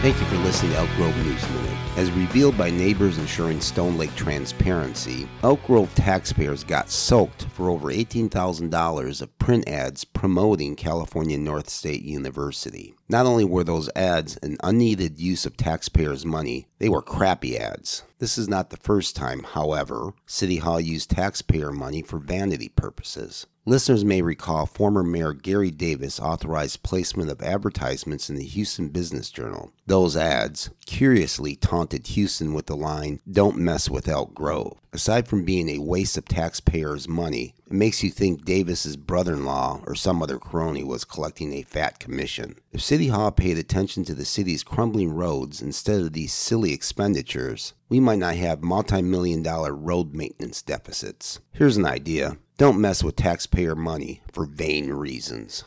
Thank you for listening to Elk Grove News Minute. As revealed by neighbors ensuring Stone Lake transparency, Elk Grove taxpayers got soaked for over $18,000 of print ads promoting California Northstate University. Not only were those ads an unneeded use of taxpayers' money, they were crappy ads. This is not the first time, however, City Hall used taxpayer money for vanity purposes. Listeners may recall former Mayor Gary Davis authorized placement of advertisements in the Houston Business Journal. Those ads curiously taunted Houston with the line, Don't mess with Elk Grove. Aside from being a waste of taxpayers' money, it makes you think Davis's brother-in-law or some other crony was collecting a fat commission. If City Hall paid attention to the city's crumbling roads instead of these silly expenditures, we might not have multi-million dollar road maintenance deficits. Here's an idea. Don't mess with taxpayer money for vain reasons.